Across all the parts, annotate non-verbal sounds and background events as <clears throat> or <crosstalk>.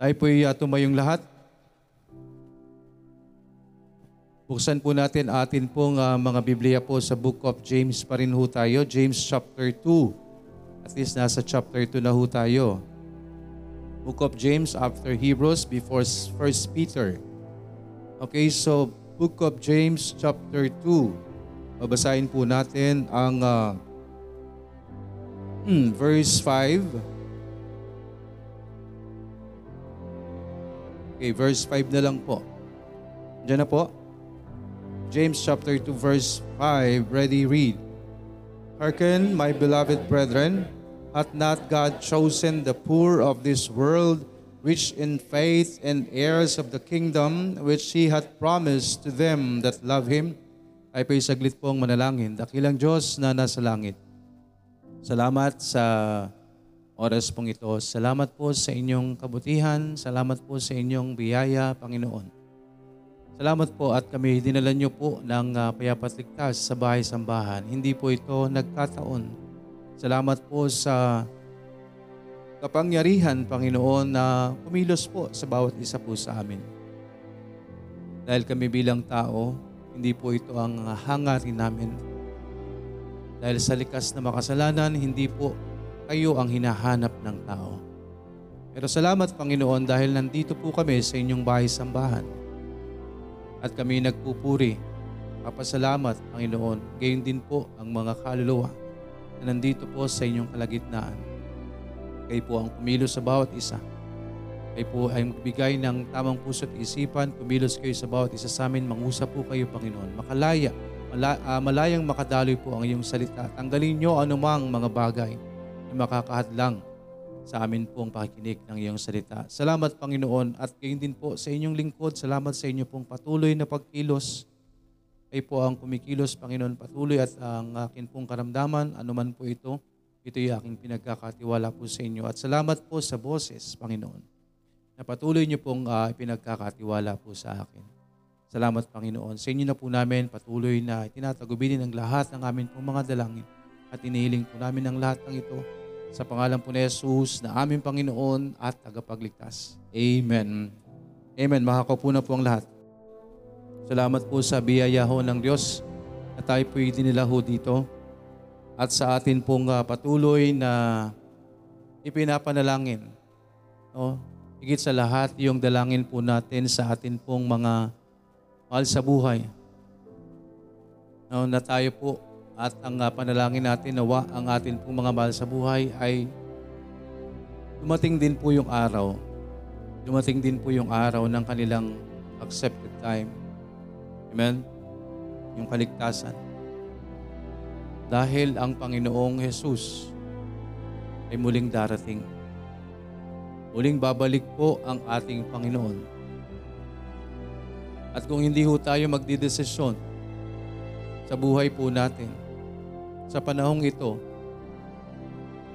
Tayo po'y uh, tumayong lahat. Buksan po natin atin pong uh, mga Biblia po sa Book of James pa rin ho tayo. James chapter 2. At least nasa chapter 2 na ho tayo. Book of James after Hebrews before 1 Peter. Okay, so Book of James chapter 2. Babasahin po natin ang uh, verse 5 Okay, verse 5 na lang po. Diyan na po. James chapter 2 verse 5, ready read. Hearken, my beloved brethren, hath not God chosen the poor of this world, rich in faith and heirs of the kingdom, which He hath promised to them that love Him? Ay po saglit pong manalangin. Dakilang Diyos na nasa langit. Salamat sa oras pong ito. Salamat po sa inyong kabutihan. Salamat po sa inyong biyaya, Panginoon. Salamat po at kami dinala niyo po ng uh, payapat ligtas sa bahay sambahan. Hindi po ito nagkataon. Salamat po sa kapangyarihan, Panginoon, na kumilos po sa bawat isa po sa amin. Dahil kami bilang tao, hindi po ito ang hangarin namin. Dahil sa likas na makasalanan, hindi po kayo ang hinahanap ng tao. Pero salamat Panginoon dahil nandito po kami sa inyong bahay sambahan. At kami nagpupuri. Papasalamat Panginoon. Gayon din po ang mga kaluluwa na nandito po sa inyong kalagitnaan. Kayo po ang kumilos sa bawat isa. Kayo po ay magbigay ng tamang puso at isipan. Kumilos kayo sa bawat isa sa amin. Mangusap po kayo, Panginoon. Makalaya, mala, uh, malayang makadaloy po ang iyong salita. Tanggalin niyo anumang mga bagay na makakahadlang sa amin pong pakikinig ng iyong salita. Salamat Panginoon at gayon din po sa inyong lingkod. Salamat sa inyo pong patuloy na pagkilos. Ay po ang kumikilos, Panginoon, patuloy at ang akin pong karamdaman, anuman po ito, ito'y aking pinagkakatiwala po sa inyo. At salamat po sa boses, Panginoon, na patuloy niyo pong uh, pinagkakatiwala po sa akin. Salamat, Panginoon. Sa inyo na po namin patuloy na tinatagubinin ang lahat ng amin pong mga dalangin at inihiling po namin ang lahat ng ito sa pangalan po ni Jesus na aming Panginoon at tagapagligtas. Amen. Amen. Makakaupo na po ang lahat. Salamat po sa biyaya ho ng Diyos na tayo po dinila ho dito at sa atin pong uh, patuloy na ipinapanalangin. No? Higit sa lahat, yung dalangin po natin sa atin pong mga mahal sa buhay. No, na tayo po at ang uh, panalangin natin nawa ang atin pong mga mahal sa buhay ay dumating din po yung araw. Dumating din po yung araw ng kanilang accepted time. Amen? Yung kaligtasan. Dahil ang Panginoong Jesus ay muling darating. Muling babalik po ang ating Panginoon. At kung hindi ho tayo magdidesisyon sa buhay po natin, sa panahong ito,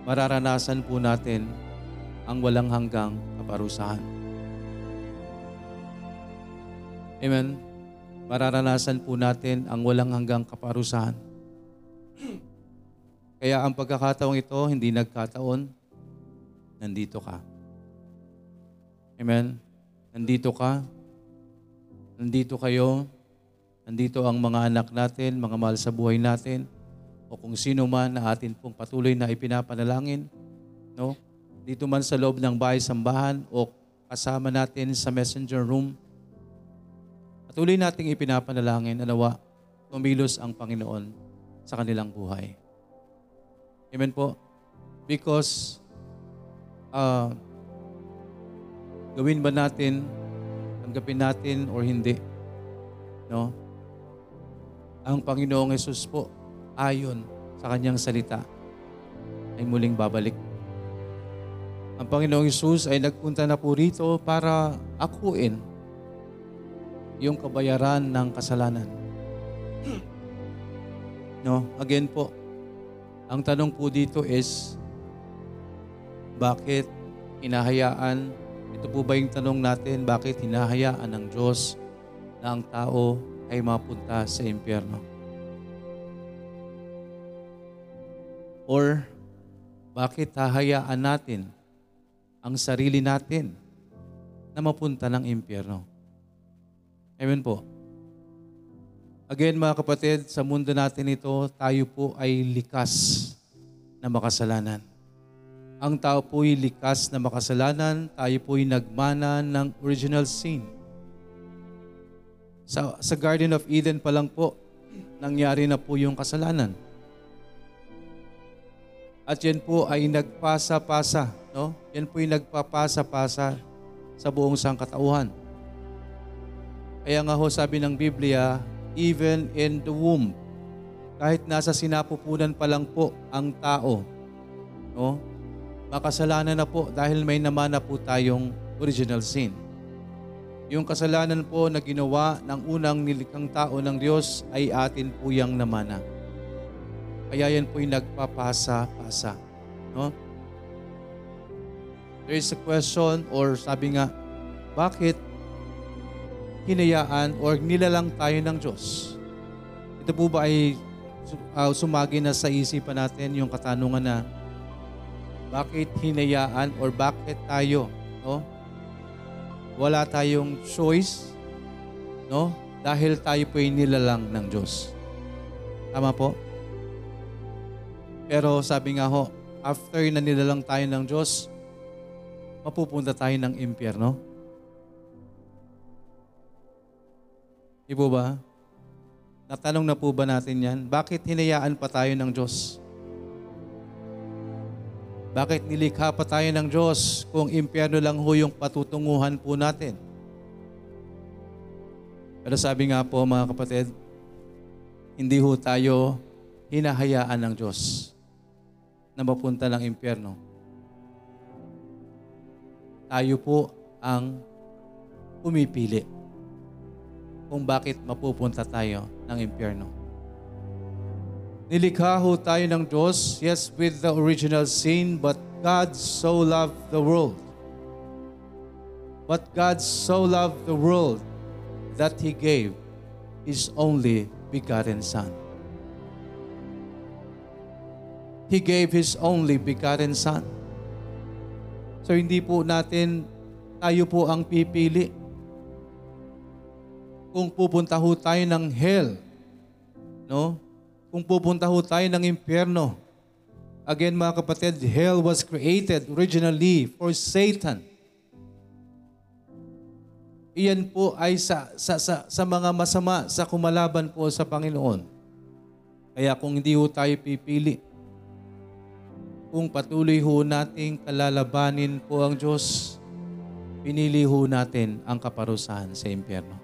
mararanasan po natin ang walang hanggang kaparusahan. Amen. Mararanasan po natin ang walang hanggang kaparusahan. Kaya ang pagkakataong ito, hindi nagkataon, nandito ka. Amen. Nandito ka. Nandito kayo. Nandito ang mga anak natin, mga mahal sa buhay natin o kung sino man na atin pong patuloy na ipinapanalangin, no? Dito man sa loob ng bahay sambahan o kasama natin sa messenger room, patuloy nating ipinapanalangin, anawa, tumilos ang Panginoon sa kanilang buhay. Amen po? Because uh, gawin ba natin, tanggapin natin or hindi, no? Ang Panginoong Yesus po ayon sa kanyang salita ay muling babalik. Ang Panginoong Isus ay nagpunta na po rito para akuin yung kabayaran ng kasalanan. <clears throat> No, again po, ang tanong po dito is, bakit hinahayaan, ito po ba yung tanong natin, bakit hinahayaan ng Diyos na ang tao ay mapunta sa impyerno? Or bakit hahayaan natin ang sarili natin na mapunta ng impyerno. Amen po. Again mga kapatid, sa mundo natin ito, tayo po ay likas na makasalanan. Ang tao po ay likas na makasalanan, tayo po ay nagmana ng original sin. Sa, sa Garden of Eden pa lang po, nangyari na po yung kasalanan. At yan po ay nagpasa-pasa, no? Yan po ay nagpapasa-pasa sa buong sangkatauhan. Kaya nga ho sabi ng Biblia, even in the womb, kahit nasa sinapupunan pa lang po ang tao, no? Makasalanan na po dahil may naman na po tayong original sin. Yung kasalanan po na ginawa ng unang nilikhang tao ng Diyos ay atin po yung namana. Kaya yan po'y nagpapasa-pasa. No? There is a question or sabi nga, bakit hinayaan or nilalang tayo ng Diyos? Ito po ba ay uh, sumagi na sa isipan natin yung katanungan na bakit hinayaan or bakit tayo no? wala tayong choice no? dahil tayo po ay nilalang ng Diyos. Tama po? Pero sabi nga ho, after na nilalang tayo ng Diyos, mapupunta tayo ng impyerno. Di po ba? Natanong na po ba natin yan? Bakit hinayaan pa tayo ng Diyos? Bakit nilikha pa tayo ng Diyos kung impyerno lang ho yung patutunguhan po natin? Pero sabi nga po mga kapatid, hindi ho tayo hinahayaan ng Diyos na mapunta ng impyerno. Tayo po ang pumipili kung bakit mapupunta tayo ng impyerno. Nilikha ho tayo ng Diyos, yes, with the original sin, but God so loved the world. But God so loved the world that He gave His only begotten Son. He gave His only begotten Son. So hindi po natin, tayo po ang pipili. Kung pupunta ho tayo ng hell, no? Kung pupunta ho tayo ng impyerno. Again mga kapatid, hell was created originally for Satan. Iyan po ay sa, sa, sa, sa mga masama, sa kumalaban po sa Panginoon. Kaya kung hindi ho tayo pipili, kung patuloy ho nating kalalabanin po ang Diyos, pinili ho natin ang kaparusahan sa impyerno.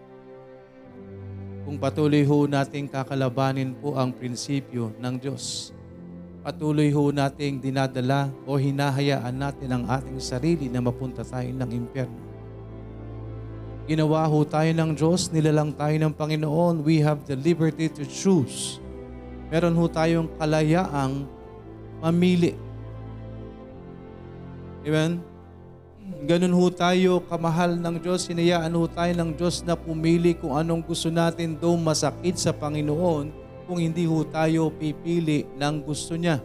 Kung patuloy ho nating kakalabanin po ang prinsipyo ng Diyos, patuloy ho nating dinadala o hinahayaan natin ang ating sarili na mapunta tayo ng impyerno. Ginawa ho tayo ng Diyos, nilalang tayo ng Panginoon, we have the liberty to choose. Meron ho tayong kalayaang mamili Amen? Ganun ho tayo, kamahal ng Diyos, hinayaan ho tayo ng Diyos na pumili kung anong gusto natin do masakit sa Panginoon kung hindi ho tayo pipili ng gusto niya.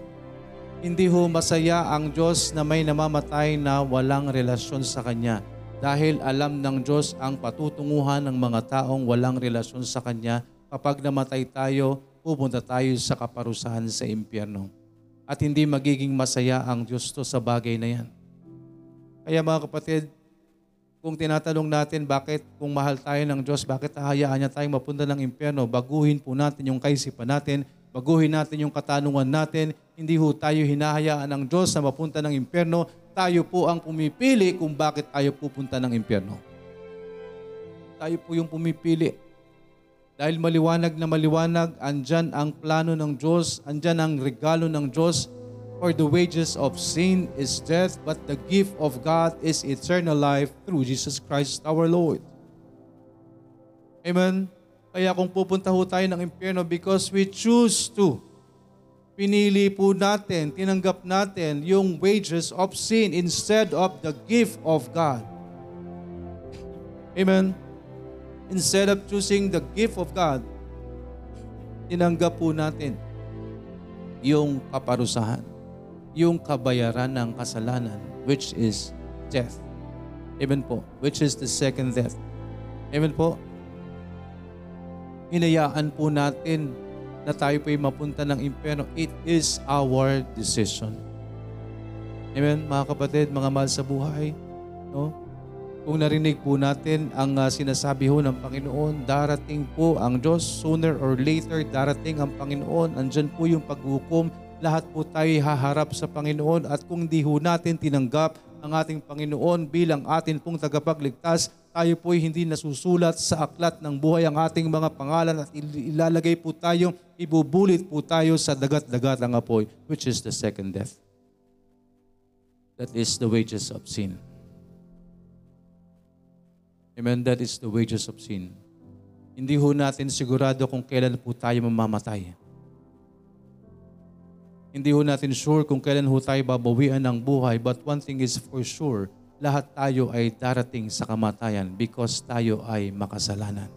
Hindi ho masaya ang Diyos na may namamatay na walang relasyon sa Kanya dahil alam ng Diyos ang patutunguhan ng mga taong walang relasyon sa Kanya. Kapag namatay tayo, pupunta tayo sa kaparusahan sa impyerno. At hindi magiging masaya ang Diyos to sa bagay na yan. Kaya mga kapatid, kung tinatanong natin bakit kung mahal tayo ng Diyos, bakit hahayaan niya tayong mapunta ng impyerno, baguhin po natin yung kaisipan natin, baguhin natin yung katanungan natin, hindi ho tayo hinahayaan ng Diyos na mapunta ng impyerno, tayo po ang pumipili kung bakit tayo pupunta ng impyerno. Tayo po yung pumipili. Dahil maliwanag na maliwanag, andyan ang plano ng Diyos, andyan ang regalo ng Diyos For the wages of sin is death, but the gift of God is eternal life through Jesus Christ our Lord. Amen? Kaya kung pupunta ho tayo ng impyerno because we choose to, pinili po natin, tinanggap natin yung wages of sin instead of the gift of God. Amen? Instead of choosing the gift of God, tinanggap po natin yung kaparusahan yung kabayaran ng kasalanan, which is death. Amen po. Which is the second death. Amen po. Hinayaan po natin na tayo po'y mapunta ng impyerno. It is our decision. Amen, mga kapatid, mga mahal sa buhay. No? Kung narinig po natin ang uh, sinasabi ho ng Panginoon, darating po ang Diyos. Sooner or later, darating ang Panginoon. Andyan po yung paghukom. Lahat po tayo haharap sa Panginoon. At kung di ho natin tinanggap ang ating Panginoon bilang atin pong tagapagligtas, tayo po'y hindi nasusulat sa aklat ng buhay ang ating mga pangalan at ilalagay po tayo, ibubulit po tayo sa dagat-dagat ng apoy, which is the second death. That is the wages of sin. Amen? That is the wages of sin. Hindi ho natin sigurado kung kailan po tayo mamamatay. Hindi ho natin sure kung kailan ho tayo babawian ng buhay, but one thing is for sure, lahat tayo ay darating sa kamatayan because tayo ay makasalanan.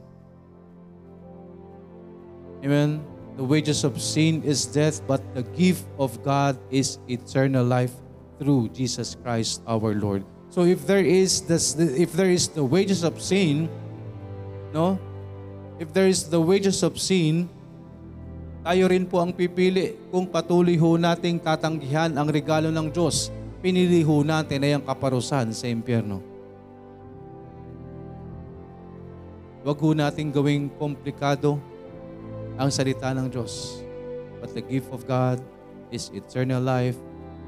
Amen? The wages of sin is death, but the gift of God is eternal life through Jesus Christ our Lord. So if there is this, if there is the wages of sin, no? If there is the wages of sin, tayo rin po ang pipili kung patuloy ho nating tatanggihan ang regalo ng Diyos pinili ho natin ay ang kaparusahan sa impyerno. Huwag ho natin gawing komplikado ang salita ng Diyos. But the gift of God is eternal life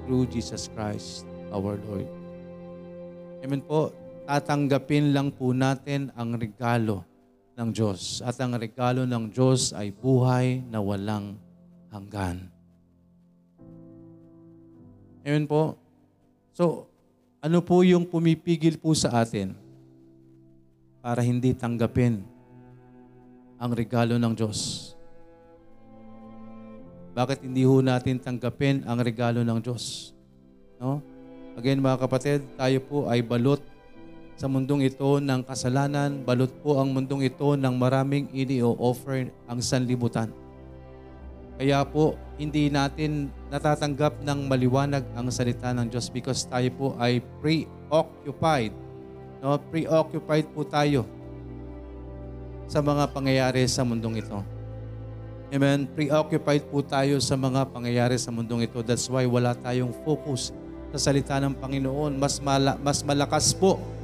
through Jesus Christ our Lord. Amen po. Tatanggapin lang po natin ang regalo ng Diyos. At ang regalo ng Diyos ay buhay na walang hanggan. Amen po. So, ano po yung pumipigil po sa atin para hindi tanggapin ang regalo ng Diyos? Bakit hindi ho natin tanggapin ang regalo ng Diyos? No? Again mga kapatid, tayo po ay balot sa mundong ito ng kasalanan, balot po ang mundong ito ng maraming ini-offer ang sanlibutan. Kaya po, hindi natin natatanggap ng maliwanag ang salita ng Diyos because tayo po ay preoccupied. No? Preoccupied po tayo sa mga pangyayari sa mundong ito. Amen. Preoccupied po tayo sa mga pangyayari sa mundong ito. That's why wala tayong focus sa salita ng Panginoon. Mas, mala, mas malakas po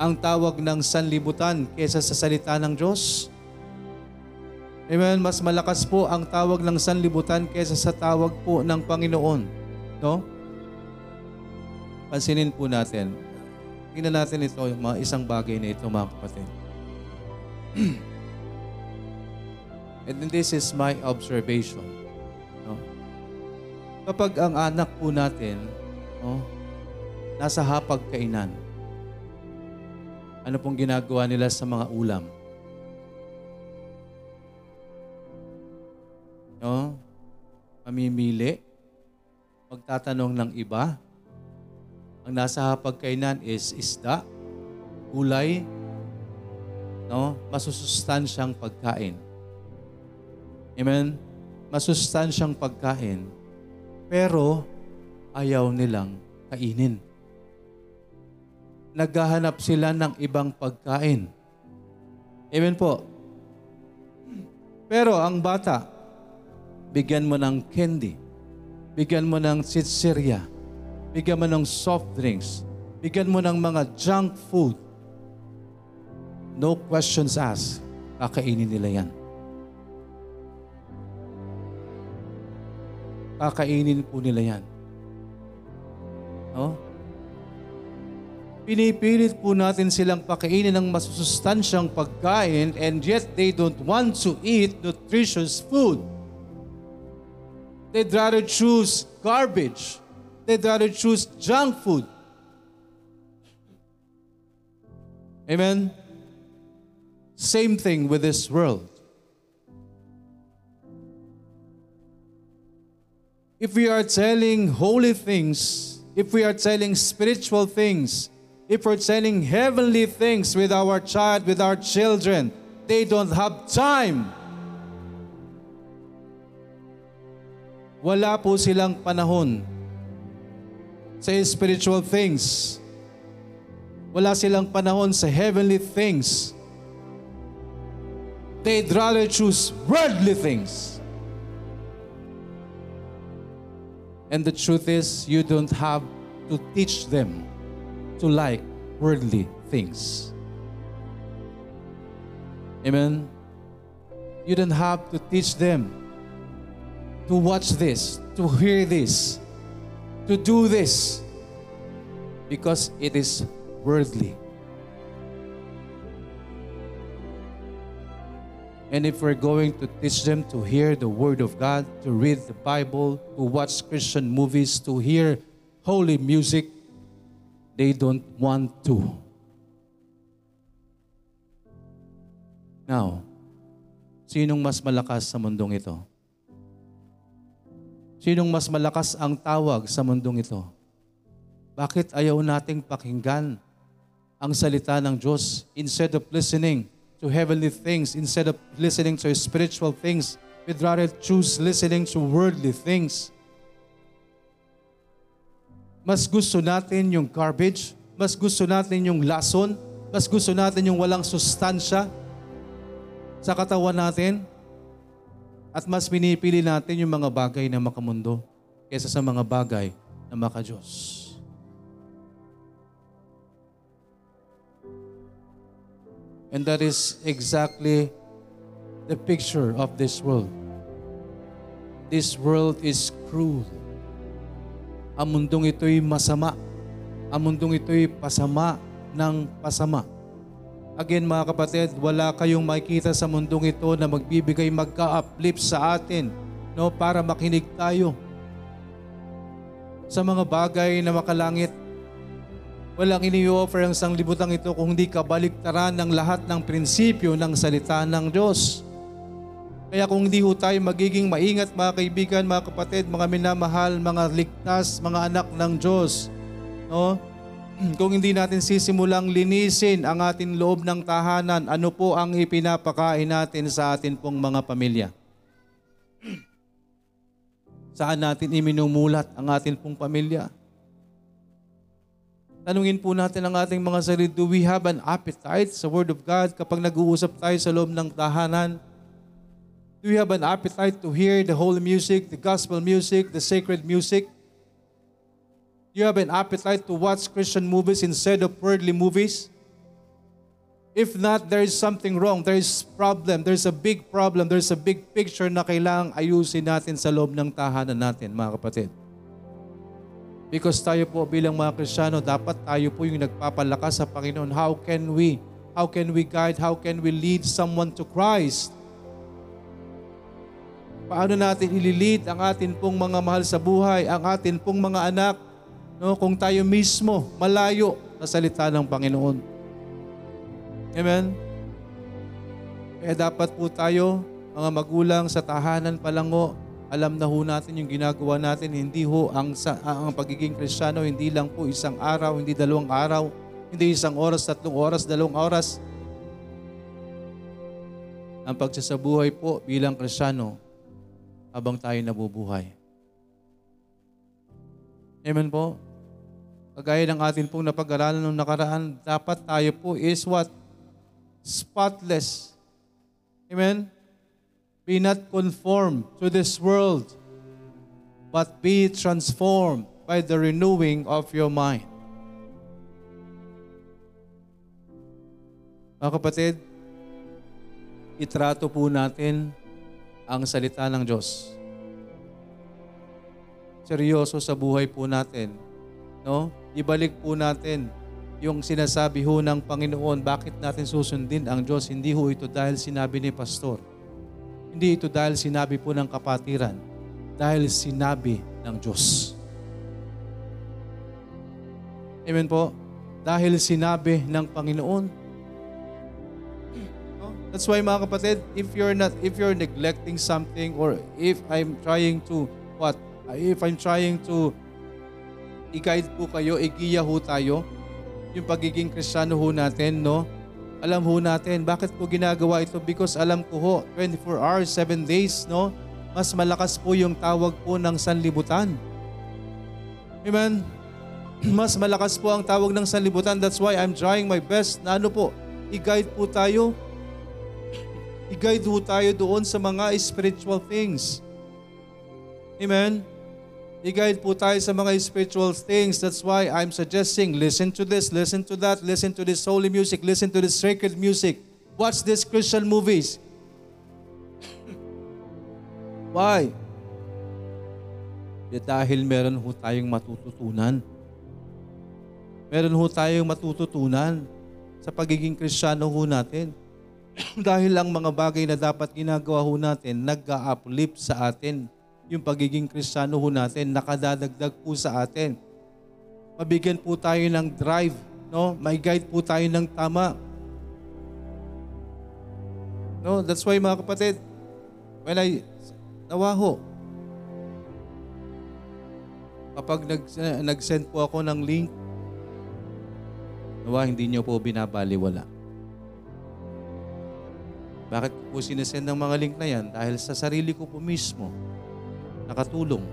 ang tawag ng sanlibutan kesa sa salita ng Diyos. Amen. Mas malakas po ang tawag ng sanlibutan kaysa sa tawag po ng Panginoon. No? Pansinin po natin. Tingnan natin ito, mga isang bagay na ito, mga kapatid. <clears throat> And this is my observation. No? Kapag ang anak po natin, no, nasa hapag kainan, ano pong ginagawa nila sa mga ulam? no? mamimili, magtatanong ng iba. Ang nasa hapagkainan is isda, gulay, no? masusustansyang pagkain. Amen? Masusustansyang pagkain. Pero ayaw nilang kainin. Naghahanap sila ng ibang pagkain. Amen po. Pero ang bata, bigyan mo ng candy, bigyan mo ng sitsirya, bigyan mo ng soft drinks, bigyan mo ng mga junk food. No questions asked. Kakainin nila yan. Kakainin po nila yan. No? Pinipilit po natin silang pakainin ng masusustansyang pagkain and yet they don't want to eat nutritious food. They'd rather choose garbage. They'd rather choose junk food. Amen? Same thing with this world. If we are telling holy things, if we are telling spiritual things, if we're telling heavenly things with our child, with our children, they don't have time Wala po silang panahon sa spiritual things. Wala silang panahon sa heavenly things. They'd rather choose worldly things. And the truth is, you don't have to teach them to like worldly things. Amen? You don't have to teach them to watch this, to hear this, to do this, because it is worldly. And if we're going to teach them to hear the Word of God, to read the Bible, to watch Christian movies, to hear holy music, they don't want to. Now, sinong mas malakas sa mundong ito? Sinong mas malakas ang tawag sa mundong ito? Bakit ayaw nating pakinggan ang salita ng Diyos instead of listening to heavenly things instead of listening to spiritual things. We'd rather choose listening to worldly things. Mas gusto natin yung garbage, mas gusto natin yung lason, mas gusto natin yung walang sustansya sa katawan natin, at mas pinipili natin yung mga bagay na makamundo kaysa sa mga bagay na makajos. And that is exactly the picture of this world. This world is cruel. Ang mundong ito'y masama. Ang mundong ito'y pasama ng pasama. Again mga kapatid, wala kayong makikita sa mundong ito na magbibigay magka-uplift sa atin no, para makinig tayo sa mga bagay na makalangit Walang ini-offer ang sanglibutang ito kung hindi kabaliktaran ng lahat ng prinsipyo ng salita ng Diyos. Kaya kung hindi ho tayo magiging maingat mga kaibigan, mga kapatid, mga minamahal, mga ligtas, mga anak ng Diyos, no? <clears throat> kung hindi natin sisimulang linisin ang ating loob ng tahanan, ano po ang ipinapakain natin sa atin pong mga pamilya? <clears throat> Saan natin iminumulat ang atin pong pamilya? Tanungin po natin ang ating mga sarili, do we have an appetite sa Word of God kapag nag-uusap tayo sa loob ng tahanan? Do we have an appetite to hear the holy music, the gospel music, the sacred music? Do you have an appetite to watch Christian movies instead of worldly movies? If not, there is something wrong. There is problem. There's a big problem. There's a big picture na kailangang ayusin natin sa loob ng tahanan natin, mga kapatid. Because tayo po bilang mga Kristiyano, dapat tayo po yung nagpapalakas sa Panginoon. How can we, how can we guide, how can we lead someone to Christ? Paano natin ililid ang atin pong mga mahal sa buhay, ang atin pong mga anak, no, kung tayo mismo malayo sa salita ng Panginoon. Amen? Kaya dapat po tayo, mga magulang sa tahanan pa lang ho, alam na ho natin yung ginagawa natin, hindi ho ang, ang pagiging kristyano, hindi lang po isang araw, hindi dalawang araw, hindi isang oras, tatlong oras, dalawang oras. Ang pagsasabuhay po bilang kristyano habang tayo nabubuhay. Amen po? Kagaya ng atin pong napag-aralan ng nakaraan, dapat tayo po is what? Spotless. Amen? Be not conformed to this world, but be transformed by the renewing of your mind. Mga kapatid, itrato po natin ang salita ng Diyos. Seryoso sa buhay po natin. No? Ibalik po natin yung sinasabi ho ng Panginoon, bakit natin susundin ang Diyos? Hindi ho ito dahil sinabi ni Pastor hindi ito dahil sinabi po ng kapatiran, dahil sinabi ng Diyos. Amen po? Dahil sinabi ng Panginoon. That's why mga kapatid, if you're not if you're neglecting something or if I'm trying to what? If I'm trying to i-guide po kayo, igiya ho tayo, yung pagiging kristyano ho natin, no? Alam ho natin, bakit po ginagawa ito? Because alam ko ho, 24 hours, 7 days, no? Mas malakas po yung tawag po ng sanlibutan. Amen? <clears throat> Mas malakas po ang tawag ng sanlibutan. That's why I'm trying my best na ano po, i-guide po tayo. I-guide po tayo doon sa mga spiritual things. Amen? I-guide po tayo sa mga spiritual things. That's why I'm suggesting, listen to this, listen to that, listen to this holy music, listen to this sacred music. Watch these Christian movies. <coughs> Why? Dahil meron ho tayong matututunan. Meron ho tayong matututunan sa pagiging kristyano ho natin. <clears throat> Dahil ang mga bagay na dapat ginagawa ho natin, nag-uplift sa atin. Yung pagiging kristyano ho natin, nakadadagdag po sa atin. Mabigyan po tayo ng drive, no? May guide po tayo ng tama. No, that's why mga kapatid, when I nawa ho, kapag nag, nag-send po ako ng link, nawa hindi niyo po binabaliwala. Bakit po sinesend ng mga link na yan? Dahil sa sarili ko po mismo, nakatulong.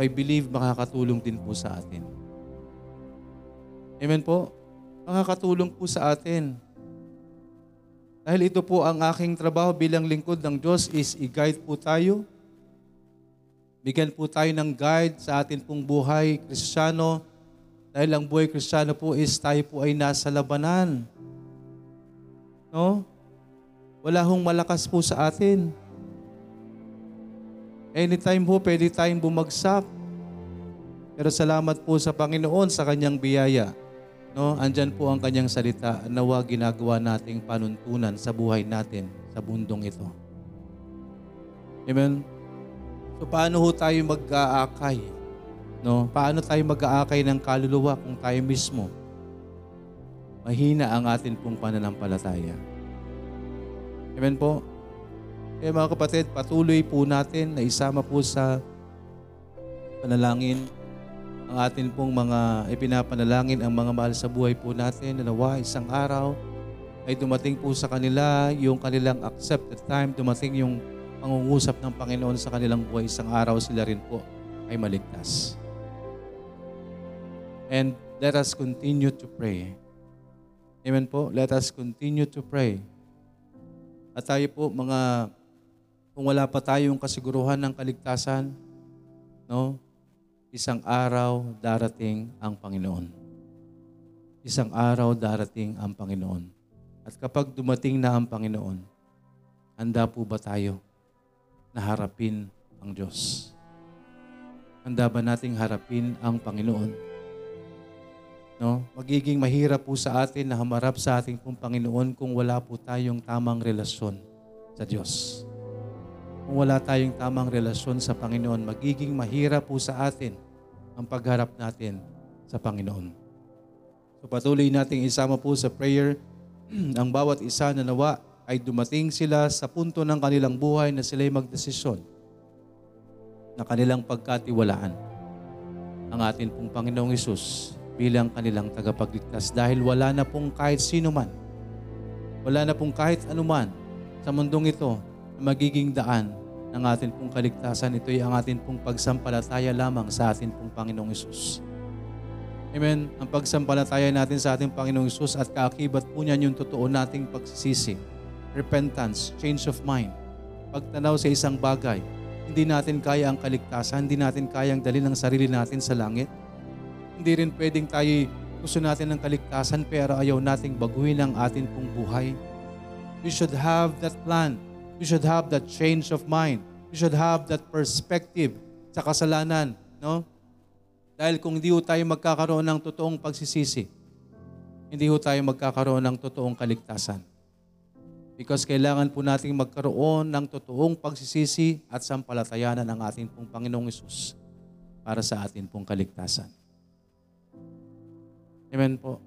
I believe makakatulong din po sa atin. Amen po? Makakatulong po sa atin. Dahil ito po ang aking trabaho bilang lingkod ng Diyos is i-guide po tayo. Bigyan po tayo ng guide sa atin pong buhay kristyano. Dahil ang buhay kristyano po is tayo po ay nasa labanan. No? Wala hong malakas po sa atin. Anytime po, pwede tayong bumagsak. Pero salamat po sa Panginoon sa kanyang biyaya. No, andyan po ang kanyang salita. Nawa ginagawa nating panuntunan sa buhay natin sa bundong ito. Amen. So paano ho tayo mag-aakay? No? Paano tayo mag-aakay ng kaluluwa kung tayo mismo mahina ang atin pong pananampalataya? Amen po. Kaya mga kapatid, patuloy po natin na isama po sa panalangin ang atin pong mga ipinapanalangin ang mga mahal sa buhay po natin na nawa isang araw ay dumating po sa kanila yung kanilang accepted time, dumating yung pangungusap ng Panginoon sa kanilang buhay, isang araw sila rin po ay maligtas. And let us continue to pray. Amen po? Let us continue to pray. At tayo po mga, kung wala pa tayong kasiguruhan ng kaligtasan, no? isang araw darating ang Panginoon. Isang araw darating ang Panginoon. At kapag dumating na ang Panginoon, handa po ba tayo na harapin ang Diyos? Handa ba nating harapin ang Panginoon? No? Magiging mahirap po sa atin na hamarap sa ating pong Panginoon kung wala po tayong tamang relasyon sa Diyos. Kung wala tayong tamang relasyon sa Panginoon, magiging mahirap po sa atin ang pagharap natin sa Panginoon. So patuloy nating isama po sa prayer <clears throat> ang bawat isa na nawa ay dumating sila sa punto ng kanilang buhay na sila'y magdesisyon na kanilang pagkatiwalaan ang atin pong Panginoong Isus bilang kanilang tagapagligtas dahil wala na pong kahit sino man, wala na pong kahit anuman sa mundong ito na magiging daan ng atin pong kaligtasan. Ito ay ang atin pong pagsampalataya lamang sa atin pong Panginoong Isus. Amen. Ang pagsampalataya natin sa ating Panginoong Isus at kaakibat po niyan yung totoo nating pagsisisi, repentance, change of mind, pagtanaw sa isang bagay. Hindi natin kaya ang kaligtasan, hindi natin kayang dali ng sarili natin sa langit. Hindi rin pwedeng tayo gusto natin ng kaligtasan pero ayaw nating baguhin ang atin pong buhay. We should have that plan We should have that change of mind. We should have that perspective sa kasalanan. No? Dahil kung hindi tayo magkakaroon ng totoong pagsisisi, hindi ho tayo magkakaroon ng totoong kaligtasan. Because kailangan po nating magkaroon ng totoong pagsisisi at sampalatayanan ng ating pong Panginoong Isus para sa atin pong kaligtasan. Amen po.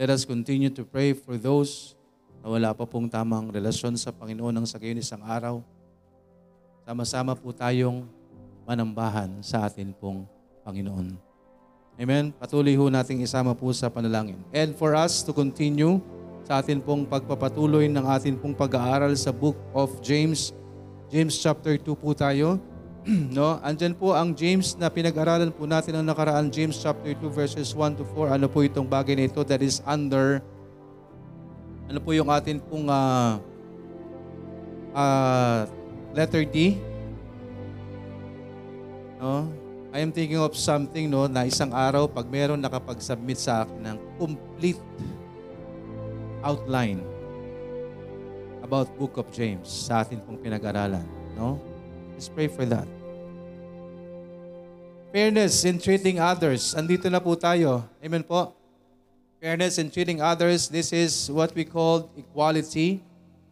Let us continue to pray for those na wala pa pong tamang relasyon sa Panginoon ng sa gayon isang araw, sama-sama po tayong manambahan sa atin pong Panginoon. Amen? Patuloy ho nating isama po sa panalangin. And for us to continue sa atin pong pagpapatuloy ng atin pong pag-aaral sa book of James, James chapter 2 po tayo. <clears throat> no? Andyan po ang James na pinag-aralan po natin ang nakaraan, James chapter 2 verses 1 to 4. Ano po itong bagay na ito that is under ano po yung atin pong uh, uh, letter D? No? I am thinking of something no na isang araw pag meron nakapag-submit sa akin ng complete outline about Book of James sa atin pong pinag-aralan, no? Let's pray for that. Fairness in treating others. Andito na po tayo. Amen po. Fairness in treating others. This is what we call equality,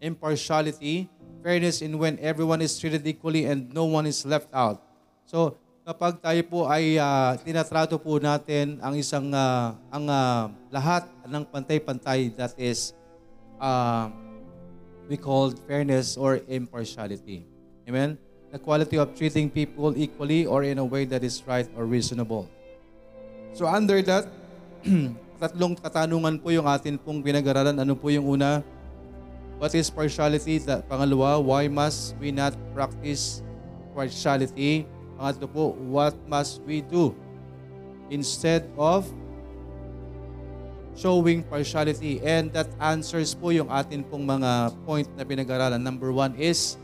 impartiality, fairness in when everyone is treated equally and no one is left out. So, kapag tayo po ay uh, tinatrato po natin ang isang uh, ang uh, lahat ng pantay-pantay that is uh, we call fairness or impartiality. Amen? The quality of treating people equally or in a way that is right or reasonable. So under that, <clears throat> tatlong katanungan po yung atin pong pinag-aralan. Ano po yung una? What is partiality? The, pangalawa, why must we not practice partiality? Pangatlo po, what must we do instead of showing partiality? And that answers po yung atin pong mga point na pinag-aralan. Number one is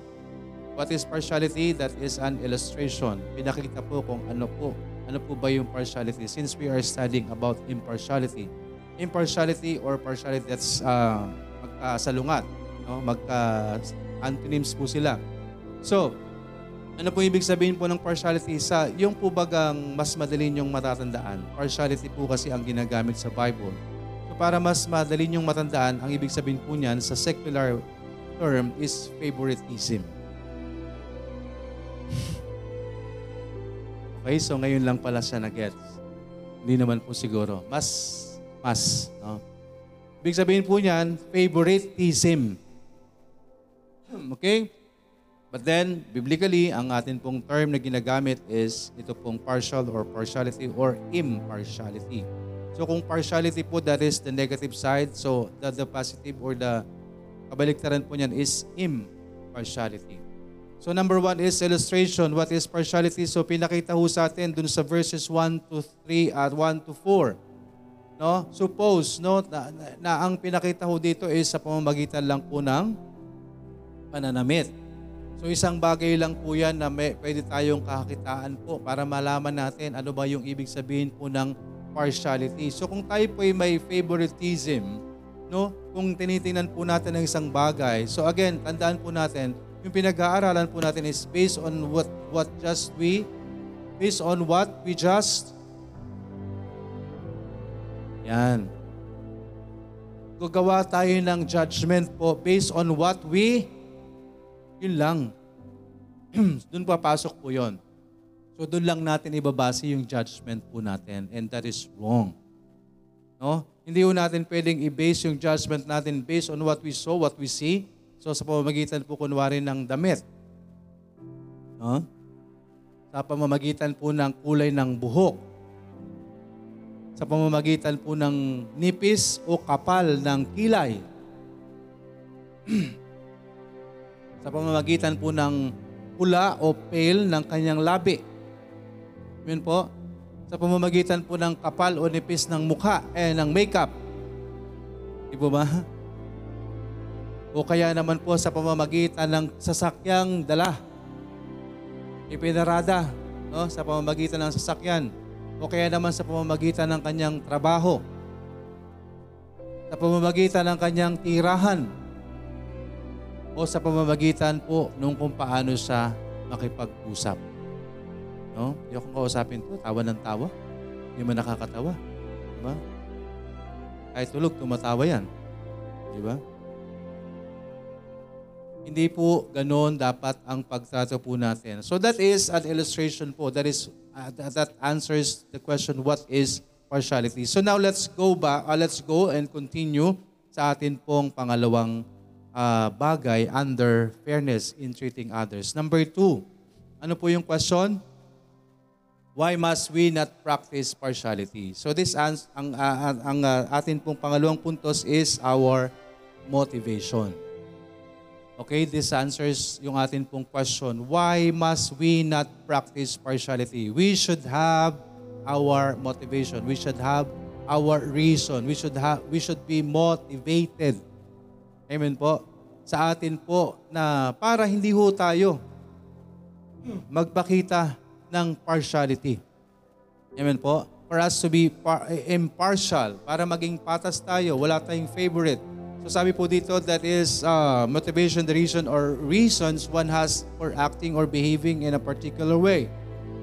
What is partiality? That is an illustration. Pinakita po kung ano po. Ano po ba yung partiality? Since we are studying about impartiality. Impartiality or partiality, that's uh, magkasalungat. No? Magka-antonyms po sila. So, ano po ibig sabihin po ng partiality? Sa, yung po bagang mas madali yung matatandaan. Partiality po kasi ang ginagamit sa Bible. So para mas madali yung matandaan, ang ibig sabihin po niyan sa secular term is favoritism. Okay, so ngayon lang pala siya na-gets. Hindi naman po siguro. Mas, mas. No? Ibig sabihin po niyan, favoritism. Okay? But then, biblically, ang atin pong term na ginagamit is ito pong partial or partiality or impartiality. So kung partiality po, that is the negative side. So the, the positive or the kabaliktaran po niyan is impartiality. So number one is illustration. What is partiality? So pinakita ho sa atin dun sa verses 1 to 3 at 1 to 4. No? Suppose no, na, na, na ang pinakita ho dito is sa pamamagitan lang po ng pananamit. So isang bagay lang po yan na may, pwede tayong kakitaan po para malaman natin ano ba yung ibig sabihin po ng partiality. So kung tayo po ay may favoritism, no? Kung tinitingnan po natin ng isang bagay. So again, tandaan po natin, yung pinag-aaralan po natin is based on what what just we based on what we just yan. Gagawa tayo ng judgment po based on what we yun lang. <clears throat> doon papasok po yon. So doon lang natin ibabase yung judgment po natin and that is wrong. No? Hindi po natin pwedeng i-base yung judgment natin based on what we saw, what we see, So sa pamamagitan po kunwari ng damit. No? Sa pamamagitan po ng kulay ng buhok. Sa pamamagitan po ng nipis o kapal ng kilay. <clears throat> sa pamamagitan po ng pula o pale ng kanyang labi. Yun po. Sa pamamagitan po ng kapal o nipis ng mukha, eh, ng makeup. Di po ba? O kaya naman po sa pamamagitan ng sasakyang dala. Ipinarada no, sa pamamagitan ng sasakyan o kaya naman sa pamamagitan ng kanyang trabaho. Sa pamamagitan ng kanyang tirahan o sa pamamagitan po nung kung paano siya makipag-usap. No? Yung kung kausapin po, tawa ng tawa. Hindi mo nakakatawa. Diba? Kahit tulog, tumatawa yan. Diba? Hindi po ganoon dapat ang pagtrato po natin. So that is an illustration po. That is uh, that answers the question what is partiality. So now let's go back, uh, let's go and continue sa atin pong pangalawang uh, bagay under fairness in treating others. Number two, ano po yung question? Why must we not practice partiality? So this ans- ang uh, ang uh, atin pong pangalawang puntos is our motivation. Okay, this answers yung atin pong question. Why must we not practice partiality? We should have our motivation. We should have our reason. We should have we should be motivated. Amen po. Sa atin po na para hindi ho tayo magpakita ng partiality. Amen po. For us to be par- impartial, para maging patas tayo, wala tayong favorite. So sabi po dito, that is uh, motivation, the reason or reasons one has for acting or behaving in a particular way.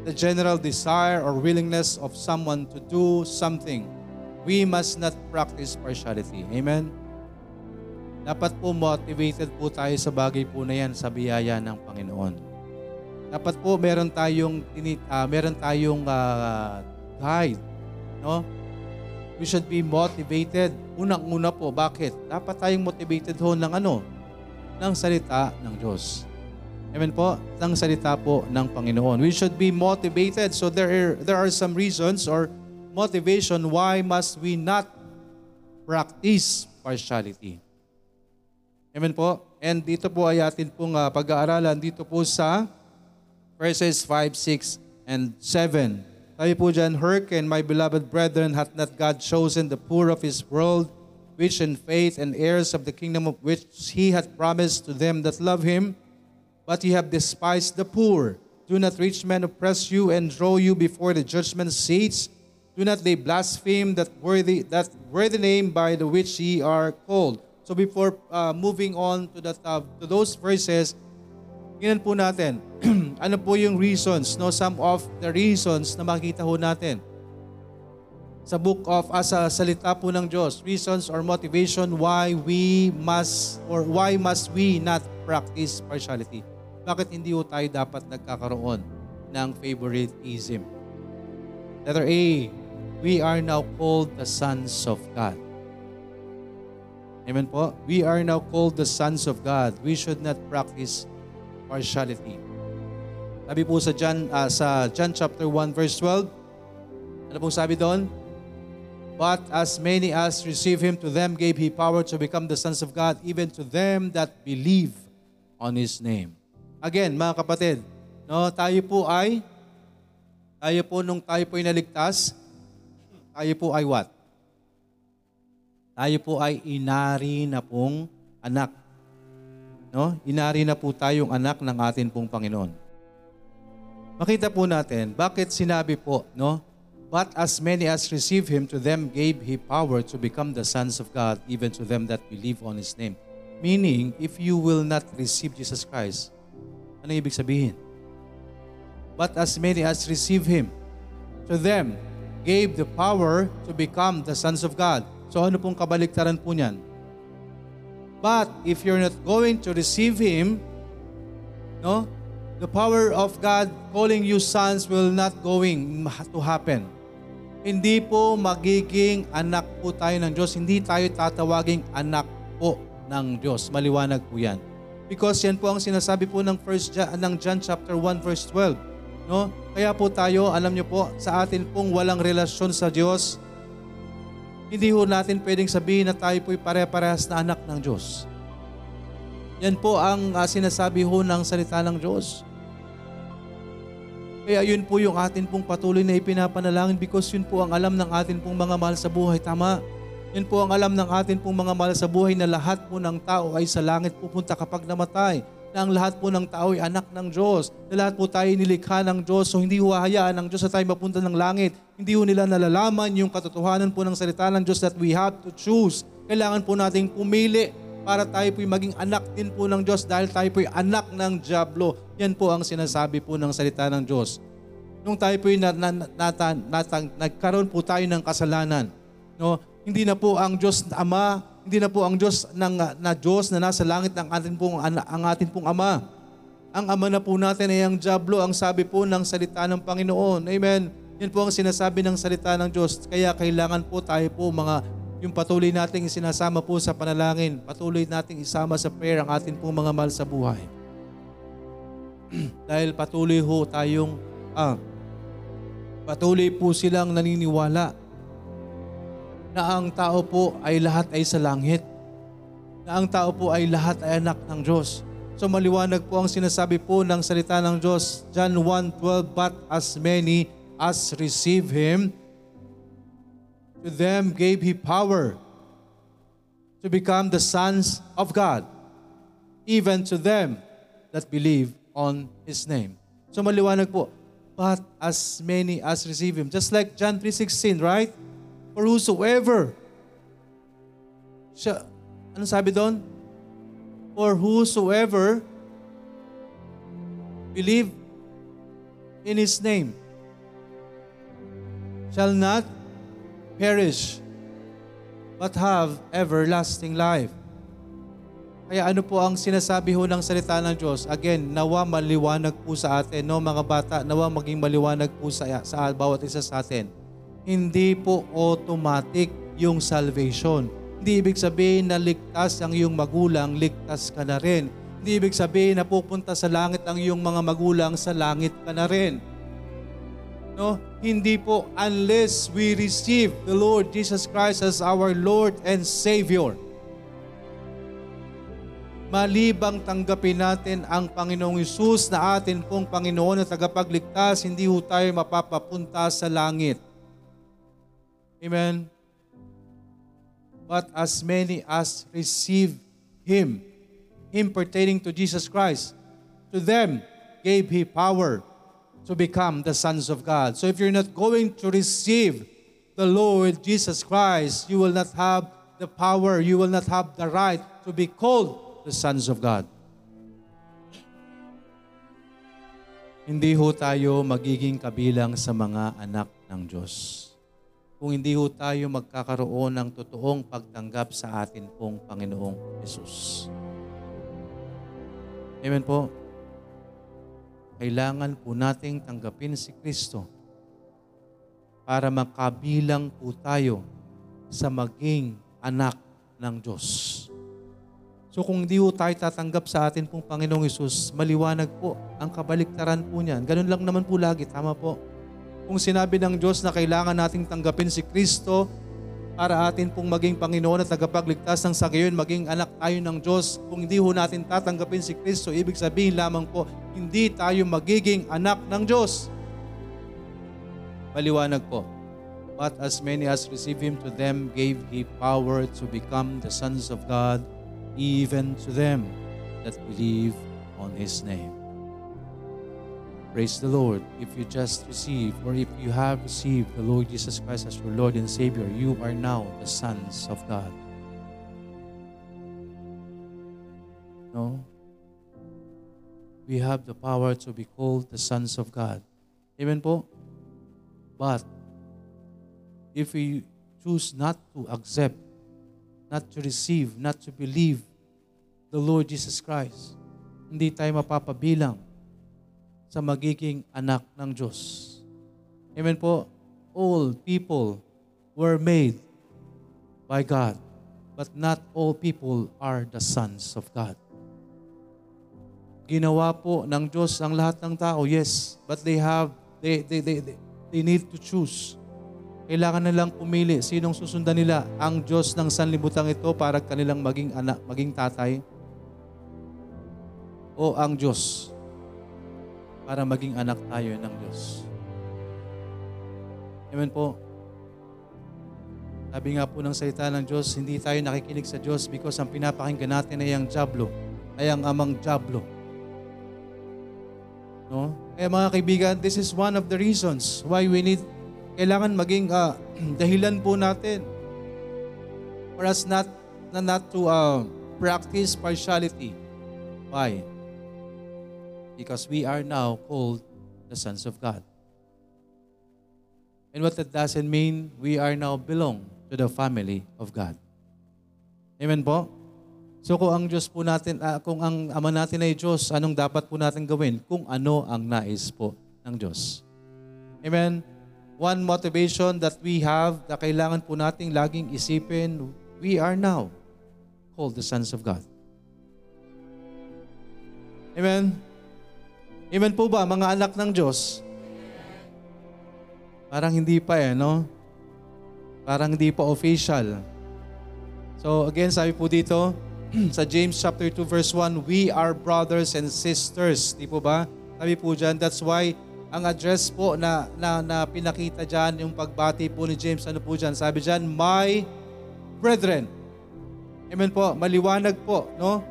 The general desire or willingness of someone to do something. We must not practice partiality. Amen? Dapat po motivated po tayo sa bagay po na yan sa biyaya ng Panginoon. Dapat po meron tayong uh, meron tayong uh, guide, no? We should be motivated. Unang-una po, bakit? Dapat tayong motivated ho ng ano? Ng salita ng Diyos. Amen po? Ng salita po ng Panginoon. We should be motivated. So there are, there are some reasons or motivation why must we not practice partiality. Amen po? And dito po ay atin pong uh, pag-aaralan dito po sa verses 5, 6, and 7. Sabi po dyan, Hearken, my beloved brethren, hath not God chosen the poor of His world, which in faith and heirs of the kingdom of which He hath promised to them that love Him? But ye have despised the poor. Do not rich men oppress you and draw you before the judgment seats? Do not they blaspheme that worthy, that worthy name by the which ye are called? So before uh, moving on to, that, uh, to those verses, Tingnan po natin, <clears throat> ano po yung reasons, no? Some of the reasons na makita ho natin sa book of, as uh, salita po ng Diyos, reasons or motivation why we must or why must we not practice partiality. Bakit hindi ho tayo dapat nagkakaroon ng favoritism? Letter A, we are now called the sons of God. Amen po? We are now called the sons of God. We should not practice partiality. Sabi po sa John, uh, sa John chapter 1 verse 12, ano pong sabi doon? But as many as receive Him, to them gave He power to become the sons of God, even to them that believe on His name. Again, mga kapatid, no, tayo po ay, tayo po nung tayo po ay naligtas, tayo po ay what? Tayo po ay inari na pong anak No? Inari na po tayong anak ng atin pong Panginoon. Makita po natin, bakit sinabi po, no? But as many as receive Him, to them gave He power to become the sons of God, even to them that believe on His name. Meaning, if you will not receive Jesus Christ, ano ibig sabihin? But as many as receive Him, to them gave the power to become the sons of God. So ano pong kabaliktaran po niyan? But if you're not going to receive Him, no, the power of God calling you sons will not going to happen. Hindi po magiging anak po tayo ng Diyos. Hindi tayo tatawaging anak po ng Diyos. Maliwanag po yan. Because yan po ang sinasabi po ng first ng John chapter 1 verse 12. No? Kaya po tayo, alam niyo po, sa atin pong walang relasyon sa Diyos, hindi ho natin pwedeng sabihin na tayo po'y pare-parehas na anak ng Diyos. Yan po ang uh, sinasabi ho ng salita ng Diyos. Kaya yun po yung atin pong patuloy na ipinapanalangin because yun po ang alam ng atin pong mga mahal sa buhay. Tama. Yun po ang alam ng atin pong mga mahal sa buhay na lahat po ng tao ay sa langit pupunta kapag namatay na ang lahat po ng tao ay anak ng Diyos. Na lahat po tayo nilikha ng Diyos. So hindi huwahayaan ng Diyos na tayo mapunta ng langit. Hindi ho nila nalalaman yung katotohanan po ng salita ng Diyos that we have to choose. Kailangan po nating pumili para tayo po'y maging anak din po ng Diyos dahil tayo po'y anak ng Diablo. Yan po ang sinasabi po ng salita ng Diyos. Nung tayo po'y na, na, na, na, na, nagkaroon po tayo ng kasalanan, no? hindi na po ang Diyos Ama hindi na po ang Diyos ng, na Diyos na nasa langit ang atin pong, ang atin pong Ama. Ang Ama na po natin ay ang Diablo, ang sabi po ng salita ng Panginoon. Amen. Yan po ang sinasabi ng salita ng Diyos. Kaya kailangan po tayo po mga yung patuloy nating sinasama po sa panalangin, patuloy nating isama sa prayer ang atin pong mga mahal sa buhay. <clears throat> Dahil patuloy ho tayong, ah, patuloy po silang naniniwala na ang tao po ay lahat ay sa langit. na ang tao po ay lahat ay anak ng Diyos. So maliwanag po ang sinasabi po ng salita ng Diyos, John 1.12, But as many as receive Him, to them gave He power to become the sons of God, even to them that believe on His name. So maliwanag po, but as many as receive Him. Just like John 3.16, right? For whosoever, siya, ano sabi doon? For whosoever believe in His name shall not perish but have everlasting life. Kaya ano po ang sinasabi ho ng salita ng Diyos? Again, nawa maliwanag po sa atin, no mga bata, nawa maging maliwanag po sa, sa bawat isa sa atin. Hindi po automatic yung salvation. Hindi ibig sabihin na ligtas ang iyong magulang, ligtas ka na rin. Hindi ibig sabihin na pupunta sa langit ang iyong mga magulang, sa langit ka na rin. No? Hindi po unless we receive the Lord Jesus Christ as our Lord and Savior malibang tanggapin natin ang Panginoong Isus na atin pong Panginoon at tagapagligtas, hindi ho tayo mapapapunta sa langit. Amen? But as many as receive Him, Him pertaining to Jesus Christ, to them gave He power to become the sons of God. So if you're not going to receive the Lord Jesus Christ, you will not have the power, you will not have the right to be called the sons of God. Hindi ho tayo magiging kabilang sa mga anak ng Diyos. Kung hindi ho tayo magkakaroon ng totoong pagtanggap sa atin pong Panginoong Yesus. Amen po. Kailangan po nating tanggapin si Kristo para makabilang po tayo sa maging anak ng Diyos. So kung hindi po tayo tatanggap sa atin pong Panginoong Isus, maliwanag po ang kabaliktaran po niyan. Ganun lang naman po lagi, tama po. Kung sinabi ng Diyos na kailangan nating tanggapin si Kristo para atin pong maging Panginoon at tagapagligtas ng sa gayon, maging anak tayo ng Diyos. Kung hindi ho natin tatanggapin si Kristo, ibig sabihin lamang po, hindi tayo magiging anak ng Diyos. Maliwanag po. But as many as receive Him, to them gave He power to become the sons of God, even to them that believe on His name. Praise the Lord. If you just receive or if you have received the Lord Jesus Christ as your Lord and Savior, you are now the sons of God. No? We have the power to be called the sons of God. Amen po? But, if we choose not to accept not to receive, not to believe the Lord Jesus Christ, hindi tayo mapapabilang sa magiging anak ng Diyos. Amen po? All people were made by God, but not all people are the sons of God. Ginawa po ng Diyos ang lahat ng tao, yes, but they have, they, they, they, they, they need to choose kailangan nilang pumili sinong susundan nila, ang Diyos ng sanlibutan ito para kanilang maging anak, maging tatay o ang Diyos para maging anak tayo ng Diyos. Amen po. Sabi nga po ng salita ng Diyos, hindi tayo nakikinig sa Diyos because ang pinapakinggan natin ay ang Diablo, ay ang amang Diablo. No? Kaya mga kaibigan, this is one of the reasons why we need kailangan maging uh, <clears throat> dahilan po natin for us not, na not to uh, practice partiality. Why? Because we are now called the sons of God. And what that doesn't mean, we are now belong to the family of God. Amen po? So kung ang Diyos po natin, uh, kung ang Ama natin ay Diyos, anong dapat po natin gawin? Kung ano ang nais po ng Diyos. Amen? one motivation that we have na kailangan po nating laging isipin, we are now called the sons of God. Amen? Amen po ba, mga anak ng Diyos? Parang hindi pa eh, no? Parang hindi pa official. So again, sabi po dito, <clears throat> sa James chapter 2 verse 1, we are brothers and sisters. Di po ba? Sabi po dyan, that's why ang address po na, na, na pinakita dyan, yung pagbati po ni James, ano po dyan? Sabi dyan, my brethren. Amen po, maliwanag po, no?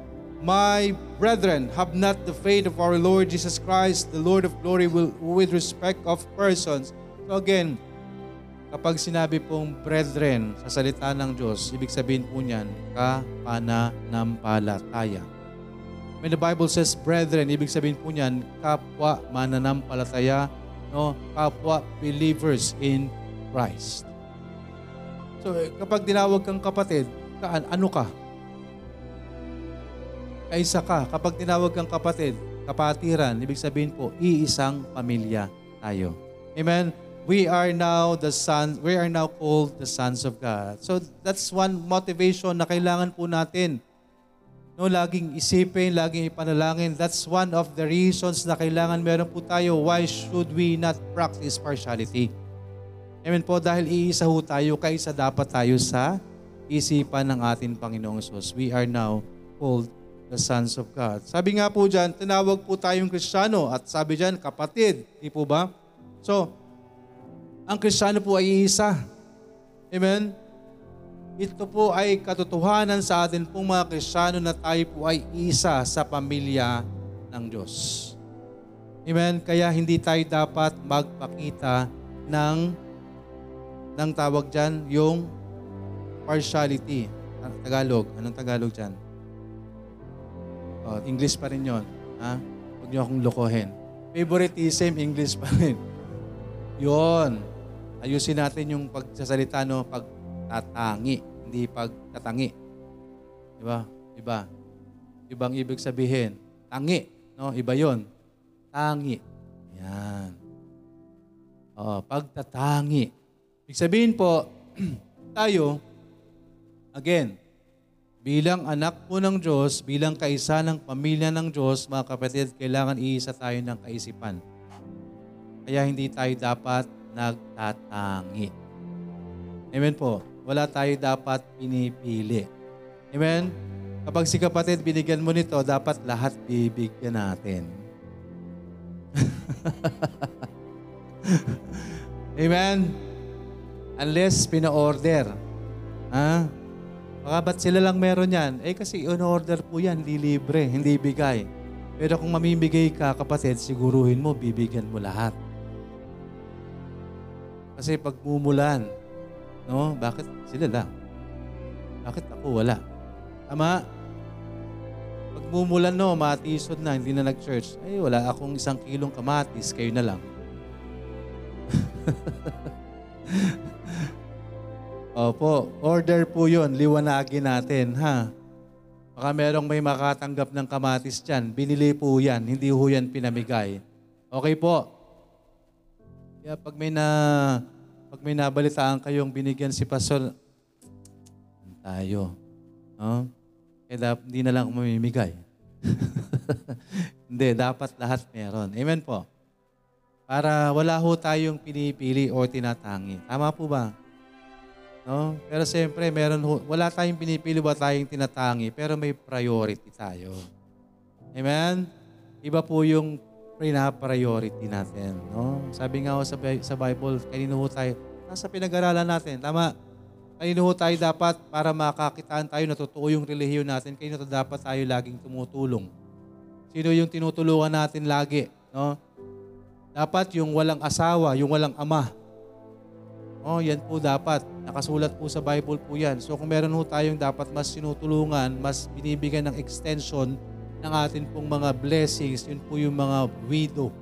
My brethren, have not the faith of our Lord Jesus Christ, the Lord of glory, will, with respect of persons. So again, kapag sinabi pong brethren sa salita ng Diyos, ibig sabihin po niyan, kapananampalataya. When the Bible says brethren, ibig sabihin po niyan, kapwa mananampalataya, no? kapwa believers in Christ. So eh, kapag dinawag kang kapatid, ka, ano ka? Kaisa ka. Kapag tinawag kang kapatid, kapatiran, ibig sabihin po, iisang pamilya tayo. Amen? We are now the sons, we are now called the sons of God. So that's one motivation na kailangan po natin. No, laging isipin, laging ipanalangin. That's one of the reasons na kailangan meron po tayo. Why should we not practice partiality? Amen po, dahil iisa ho tayo, kaisa dapat tayo sa isipan ng ating Panginoong Sos. We are now called the sons of God. Sabi nga po dyan, tinawag po tayong Kristiyano at sabi dyan, kapatid. Di po ba? So, ang Kristiyano po ay isa. Amen? Ito po ay katotohanan sa atin pong mga Kristiyano na tayo po ay isa sa pamilya ng Diyos. Amen? Kaya hindi tayo dapat magpakita ng ng tawag dyan, yung partiality. Tagalog. Anong Tagalog dyan? Oh, English pa rin yon. Ha? Huwag niyo akong lokohin. Favoritism, English pa rin. Yon. Ayusin natin yung pagsasalita, no? Pagtatangi. Hindi pagtatangi. Di ba? Iba. Ibang ibig sabihin. Tangi. No? Iba yon. Tangi. Yan. Oh, pagtatangi. Ibig sabihin po, <clears throat> tayo, again, bilang anak po ng Diyos, bilang kaisa ng pamilya ng Diyos, mga kapatid, kailangan iisa tayo ng kaisipan. Kaya hindi tayo dapat nagtatangi. Amen po. Wala tayo dapat pinipili. Amen? Kapag si kapatid binigyan mo nito, dapat lahat bibigyan natin. <laughs> Amen? Unless pina-order. Ha? Baka ba't sila lang meron yan? Eh kasi in-order po yan, hindi libre, hindi bigay. Pero kung mamimigay ka, kapatid, siguruhin mo, bibigyan mo lahat. Kasi pagmumulan, no? Bakit sila lang? Bakit ako wala? Tama? Pagmumulan, no, matisod na, hindi na nag-church. Ay, wala akong isang kilong kamatis, kayo na lang. <laughs> Opo, order po yun. Liwanagin natin, ha? Baka merong may makatanggap ng kamatis dyan. Binili po yan. Hindi ho yan pinamigay. Okay po. Kaya pag may na pag may nabalitaan kayong binigyan si Pastor, tayo. No? Eh, dap, hindi na lang mamimigay. <laughs> hindi, dapat lahat meron. Amen po. Para wala ho tayong pinipili o tinatangi. Tama po ba? No? Pero siyempre, meron, wala tayong pinipili, wala tayong tinatangi, pero may priority tayo. Amen? Iba po yung pina-priority natin. No? Sabi nga sa, sa Bible, kanino ho tayo, nasa pinag-aralan natin, tama? Kanino ho tayo dapat para makakitaan tayo, natutuo yung relihiyon natin, kanino dapat tayo laging tumutulong. Sino yung tinutulungan natin lagi? No? Dapat yung walang asawa, yung walang ama, Oh, yan po dapat. Nakasulat po sa Bible po yan. So kung meron po tayong dapat mas sinutulungan, mas binibigyan ng extension ng atin pong mga blessings, yun po yung mga widow.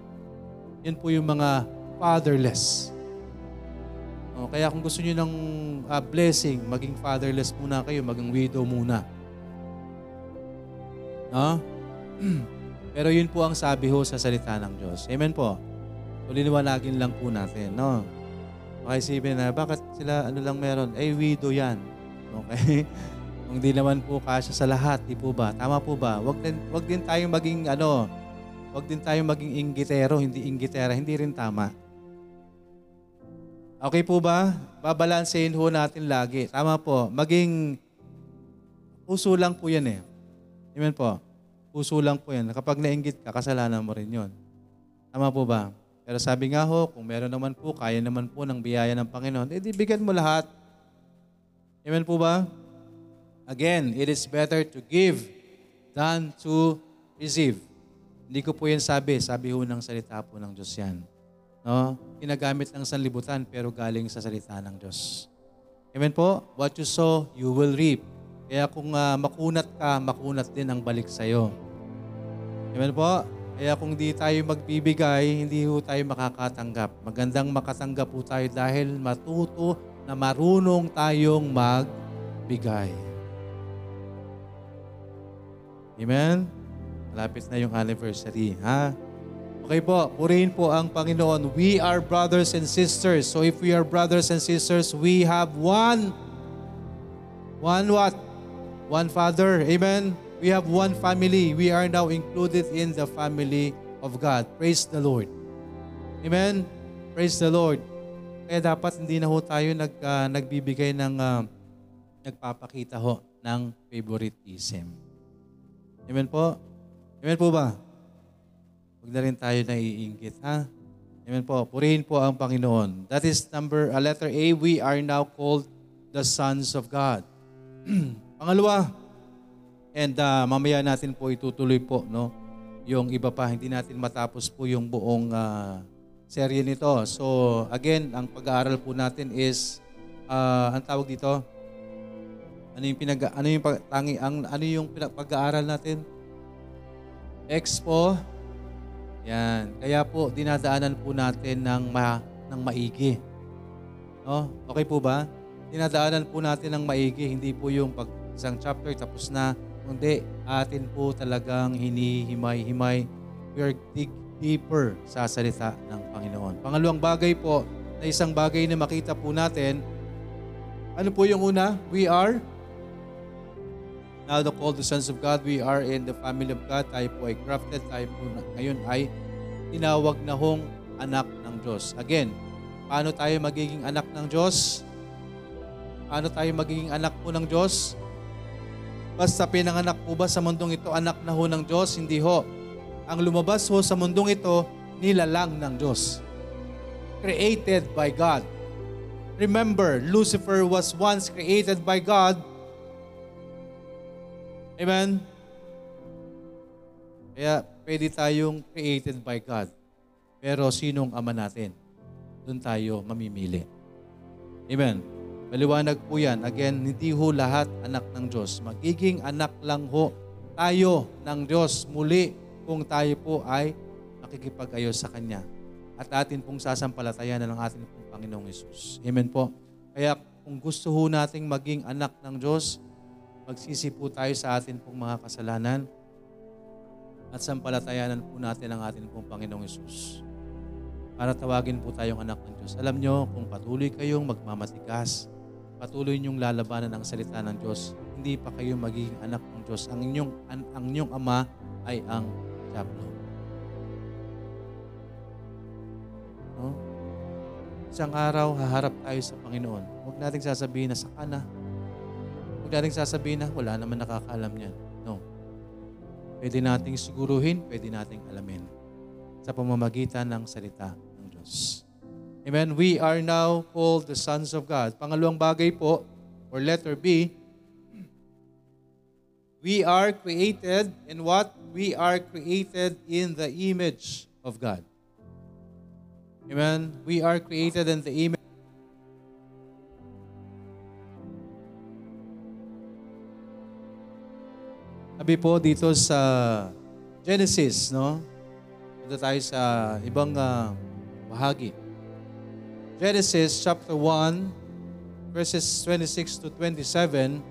Yun po yung mga fatherless. Oh, kaya kung gusto niyo ng uh, blessing, maging fatherless muna kayo, maging widow muna. No? <clears throat> Pero yun po ang sabi ho sa salita ng Diyos. Amen po. So, liniwanagin lang po natin. No? Makaisipin na, bakit sila ano lang meron? Eh, widow yan. Okay? <laughs> Kung di naman po kasya sa lahat, di po ba? Tama po ba? Wag din, wag din tayong maging ano, wag din tayong maging inggitero, hindi inggitera, hindi rin tama. Okay po ba? Babalansehin ho natin lagi. Tama po. Maging puso lang po yan eh. Amen po. Puso lang po yan. Kapag nainggit ka, kasalanan mo rin yon. Tama po ba? Pero sabi nga ho, kung meron naman po, kaya naman po ng biyaya ng Panginoon, edi bigyan mo lahat. Amen po ba? Again, it is better to give than to receive. Hindi ko po yan sabi. Sabi ho ng salita po ng Diyos yan. No? Ginagamit ng sanlibutan pero galing sa salita ng Diyos. Amen po? What you sow, you will reap. Kaya kung uh, makunat ka, makunat din ang balik sa'yo. Amen po? Kaya kung di tayo magbibigay, hindi ho tayo makakatanggap. Magandang makatanggap po tayo dahil matuto na marunong tayong magbigay. Amen? Malapit na yung anniversary, ha? Okay po, purihin po ang Panginoon. We are brothers and sisters. So if we are brothers and sisters, we have one, one what? One Father. Amen? We have one family. We are now included in the family of God. Praise the Lord. Amen? Praise the Lord. Kaya dapat hindi na ho tayo nag, uh, nagbibigay ng, uh, nagpapakita ho ng favoritism. Amen po? Amen po ba? Huwag na rin tayo naiingit, ha? Amen po. Purihin po ang Panginoon. That is number, uh, letter A, we are now called the sons of God. <clears throat> Pangalawa, and uh, mamaya natin po itutuloy po, no? Yung iba pa, hindi natin matapos po yung buong uh, serye nito. So, again, ang pag-aaral po natin is, uh, ang tawag dito, ano yung pinag ano yung pag, tangi ang ano yung pag-aaral natin? Expo. Yan. Kaya po dinadaanan po natin ng ma, ng maigi. No? Okay po ba? Dinadaanan po natin ng maigi, hindi po yung pag isang chapter tapos na, kundi atin po talagang hinihimay-himay. We are dig deeper sa salita ng Panginoon. Pangalawang bagay po, na isang bagay na makita po natin, ano po yung una? We are Now the called the sons of God, we are in the family of God. Tayo po ay crafted. Tayo po ngayon ay tinawag na hong anak ng Diyos. Again, paano tayo magiging anak ng Diyos? Paano tayo magiging anak po ng Diyos? Basta pinanganak po ba sa mundong ito, anak na ho ng Diyos? Hindi ho. Ang lumabas ho sa mundong ito, nilalang ng Diyos. Created by God. Remember, Lucifer was once created by God, Amen? Kaya pwede tayong created by God. Pero sinong ama natin? Doon tayo mamimili. Amen? Maliwanag po yan. Again, hindi ho lahat anak ng Diyos. Magiging anak lang ho tayo ng Diyos muli kung tayo po ay nakikipag-ayos sa Kanya. At atin pong sasampalatayanan ng ating pong Panginoong Yesus. Amen po. Kaya kung gusto ho nating maging anak ng Diyos, magsisi po tayo sa atin pong mga kasalanan at sampalatayanan po natin ang atin pong Panginoong Yesus para tawagin po tayong anak ng Diyos. Alam nyo, kung patuloy kayong magmamatigas, patuloy niyong lalabanan ang salita ng Diyos, hindi pa kayo magiging anak ng Diyos. Ang inyong, ang, ang inyong ama ay ang Diablo. No? Isang araw, haharap tayo sa Panginoon. Huwag nating sasabihin na saka na, Huwag nating sasabihin na wala naman nakakaalam niyan. No. Pwede nating siguruhin, pwede nating alamin sa pamamagitan ng salita ng Diyos. Amen. We are now called the sons of God. Pangalawang bagay po, or letter B, we are created in what? We are created in the image of God. Amen. We are created in the image Sabi po dito sa Genesis, no? Punta tayo sa ibang uh, bahagi. Genesis chapter 1, verses 26 to 27.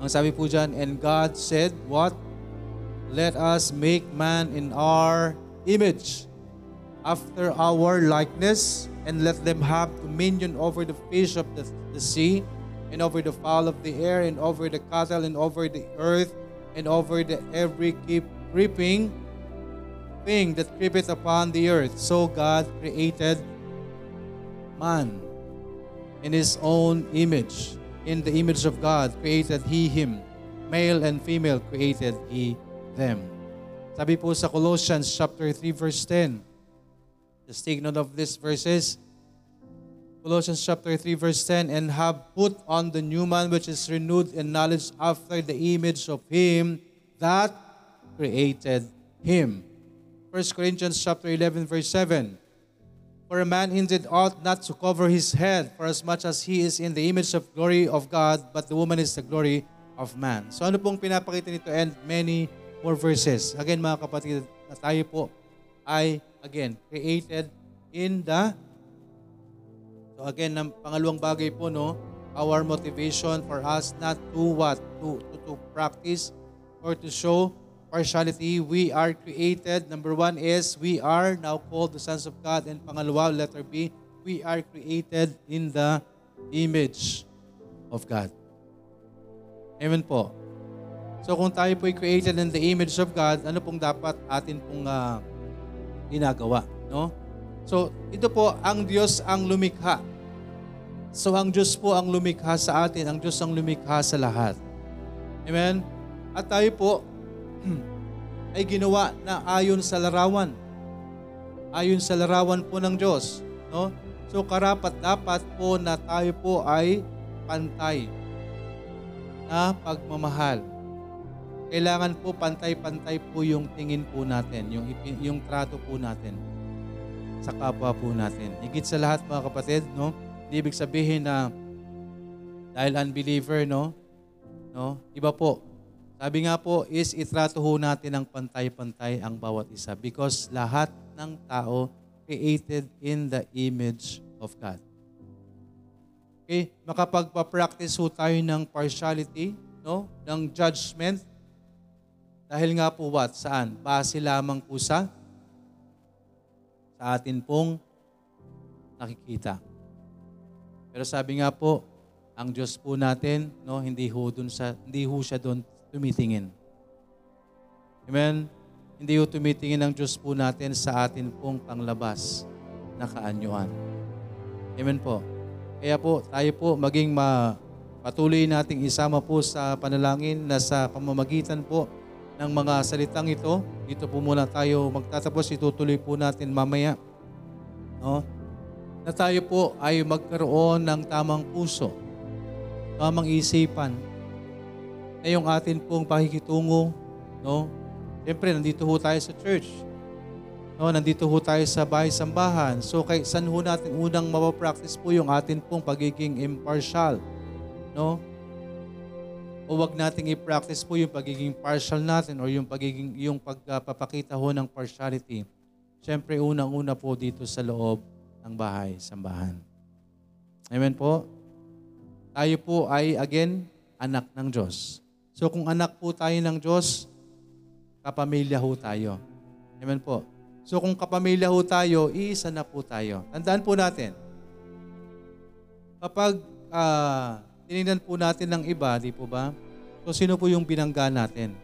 Ang sabi po dyan, And God said, What? Let us make man in our image, after our likeness, and let them have dominion over the fish of the, the sea, and over the fowl of the air, and over the cattle, and over the earth, and over the every creeping thing that creepeth upon the earth. So God created man in his own image. In the image of God created he him. male and female created He them. Sabi po sa Colossians chapter 3 verse 10. Just take note of these verses. Colossians chapter 3 verse 10, and have put on the new man which is renewed in knowledge after the image of him that created him. 1 Corinthians chapter 11 verse 7. For a man indeed ought not to cover his head, for as much as he is in the image of glory of God, but the woman is the glory of man. So ano pong pinapakita nito and many more verses. Again mga kapatid, na tayo po ay again created in the So again, ang pangalawang bagay po, no, our motivation for us not to what? To, to, to practice or to show partiality. We are created. Number one is we are now called the sons of God. And pangalawa, letter B, we are created in the image of God. Amen po. So kung tayo po ay created in the image of God, ano pong dapat atin pong uh, ginagawa? No? So, ito po, ang Diyos ang lumikha. So, ang Diyos po ang lumikha sa atin. Ang Diyos ang lumikha sa lahat. Amen? At tayo po ay ginawa na ayon sa larawan. Ayon sa larawan po ng Diyos. No? So, karapat dapat po na tayo po ay pantay na pagmamahal. Kailangan po pantay-pantay po yung tingin po natin, yung, yung trato po natin sa kapwa po natin. Higit sa lahat mga kapatid, no? Hindi ibig sabihin na dahil unbeliever, no? No? Iba po. Sabi nga po is itrato ho natin ng pantay-pantay ang bawat isa because lahat ng tao created in the image of God. Okay? Makapagpa-practice ho tayo ng partiality, no? Ng judgment. Dahil nga po what? Saan? Base lamang po sa sa atin pong nakikita. Pero sabi nga po, ang Diyos po natin, no, hindi ho dun sa hindi ho siya doon tumitingin. Amen. Hindi ho tumitingin ang Diyos po natin sa atin pong panglabas na kaanyuan. Amen po. Kaya po, tayo po maging ma, patuloy nating isama po sa panalangin na sa pamamagitan po ng mga salitang ito. Dito po muna tayo magtatapos. Itutuloy po natin mamaya. No? Na tayo po ay magkaroon ng tamang puso, tamang isipan, na yung atin pong pakikitungo, no? Siyempre, nandito ho tayo sa church. No, nandito ho tayo sa bahay-sambahan. So, kay saan ho natin unang mapapractice po yung atin pong pagiging impartial. No? o wag nating i-practice po yung pagiging partial natin or yung pagiging yung pagpapakita ho ng partiality. Siyempre, unang-una po dito sa loob ng bahay, sambahan. Amen po? Tayo po ay, again, anak ng Diyos. So kung anak po tayo ng Diyos, kapamilya ho tayo. Amen po. So kung kapamilya ho tayo, iisa na po tayo. Tandaan po natin, kapag uh, tinignan po natin ng iba, di po ba? So sino po yung binangga natin?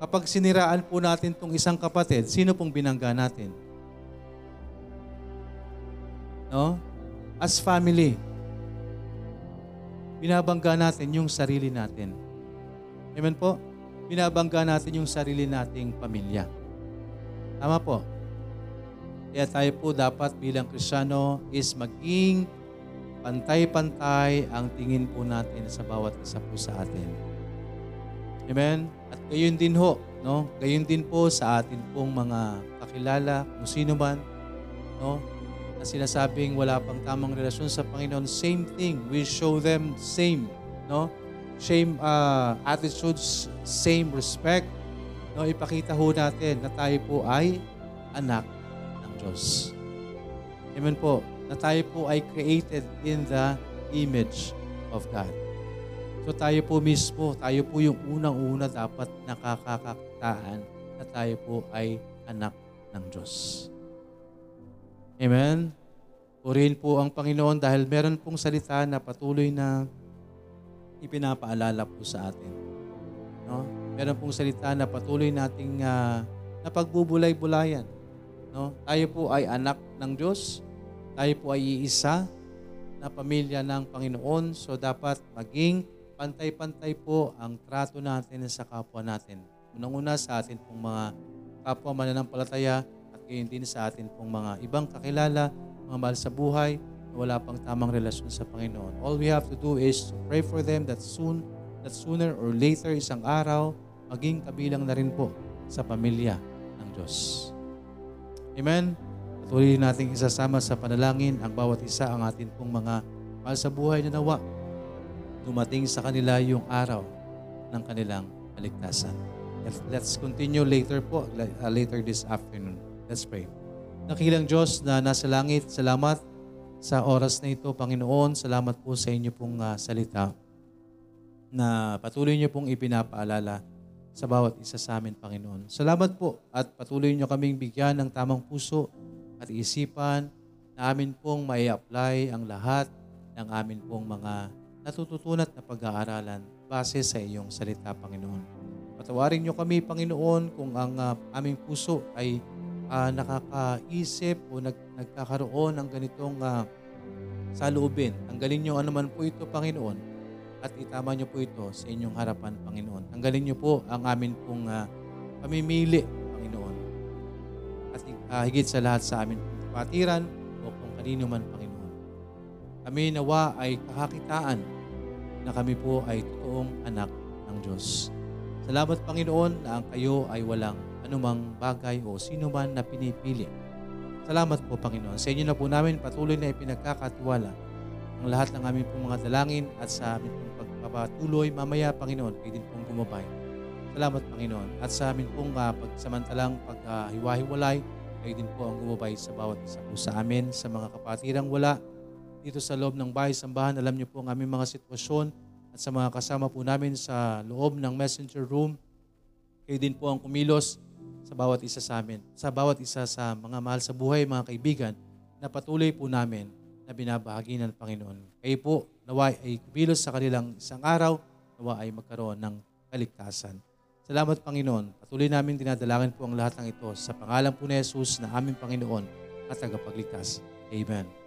Kapag siniraan po natin tong isang kapatid, sino pong binangga natin? No? As family, binabangga natin yung sarili natin. Amen po? Binabangga natin yung sarili nating pamilya. Tama po. Kaya tayo po dapat bilang Krisyano is maging pantay-pantay ang tingin po natin sa bawat isa po sa atin. Amen? At gayon din ho, no? Gayon din po sa atin pong mga kakilala, kung sino man, no? Na sinasabing wala pang tamang relasyon sa Panginoon, same thing. We show them same, no? Same uh, attitudes, same respect. No, ipakita ho natin na tayo po ay anak ng Diyos. Amen po na tayo po ay created in the image of God. So tayo po mismo, tayo po yung unang-una dapat nakakakakitaan na tayo po ay anak ng Diyos. Amen? Purihin po ang Panginoon dahil meron pong salita na patuloy na ipinapaalala po sa atin. No? Meron pong salita na patuloy nating uh, napagbubulay-bulayan. No? Tayo po ay anak ng Diyos tayo po ay iisa na pamilya ng Panginoon, so dapat maging pantay-pantay po ang trato natin sa kapwa natin. Unang-una sa atin pong mga kapwa mananampalataya at gayon din sa atin pong mga ibang kakilala, mga mahal sa buhay na wala pang tamang relasyon sa Panginoon. All we have to do is to pray for them that soon, that sooner or later, isang araw, maging kabilang na rin po sa pamilya ng Diyos. Amen? Patuloy nating isasama sa panalangin ang bawat isa ang atin pong mga mahal sa buhay na nawa. Dumating sa kanila yung araw ng kanilang kaligtasan. Let's, continue later po, la- later this afternoon. Let's pray. Nakilang Diyos na nasa langit, salamat sa oras na ito, Panginoon. Salamat po sa inyo pong ah, salita na patuloy niyo pong ipinapaalala sa bawat isa sa amin, Panginoon. Salamat po at patuloy niyo kaming bigyan ng tamang puso at isipan na amin pong may apply ang lahat ng amin pong mga natututunan at na pag-aaralan base sa iyong salita, Panginoon. Patawarin niyo kami, Panginoon, kung ang ah, aming puso ay ah, nakakaisip o nag, nagkakaroon ng ganitong uh, saloobin. Tanggalin niyo anuman po ito, Panginoon, at itama niyo po ito sa inyong harapan, Panginoon. Tanggalin niyo po ang amin pong ah, pamimili, Panginoon. At ah, higit sa lahat sa amin pong kapatiran o kung kanino man, Panginoon. Kami nawa ay kakakitaan na kami po ay totoong anak ng Diyos. Salamat, Panginoon, na ang kayo ay walang anumang bagay o sino man na pinipili. Salamat po, Panginoon. Sa inyo na po namin patuloy na ipinagkakatiwala ang lahat ng aming pong mga dalangin at sa aming pong pagpapatuloy mamaya, Panginoon, kayo din pong gumabay. Salamat, Panginoon. At sa amin pong uh, pagsamantalang paghiwa-hiwalay, kayo din po ang gumabay sa bawat isa po sa amin, sa mga kapatirang wala dito sa loob ng bahay sambahan. Alam niyo po ang aming mga sitwasyon at sa mga kasama po namin sa loob ng messenger room. Kayo din po ang kumilos sa bawat isa sa amin, sa bawat isa sa mga mahal sa buhay, mga kaibigan, na patuloy po namin na binabahagi ng Panginoon. Kayo po, naway ay kumilos sa kanilang isang araw, nawa ay magkaroon ng kaligtasan. Salamat Panginoon. Patuloy namin dinadalangin po ang lahat ng ito sa pangalan po ni Jesus na aming Panginoon at tagapagligtas. Amen.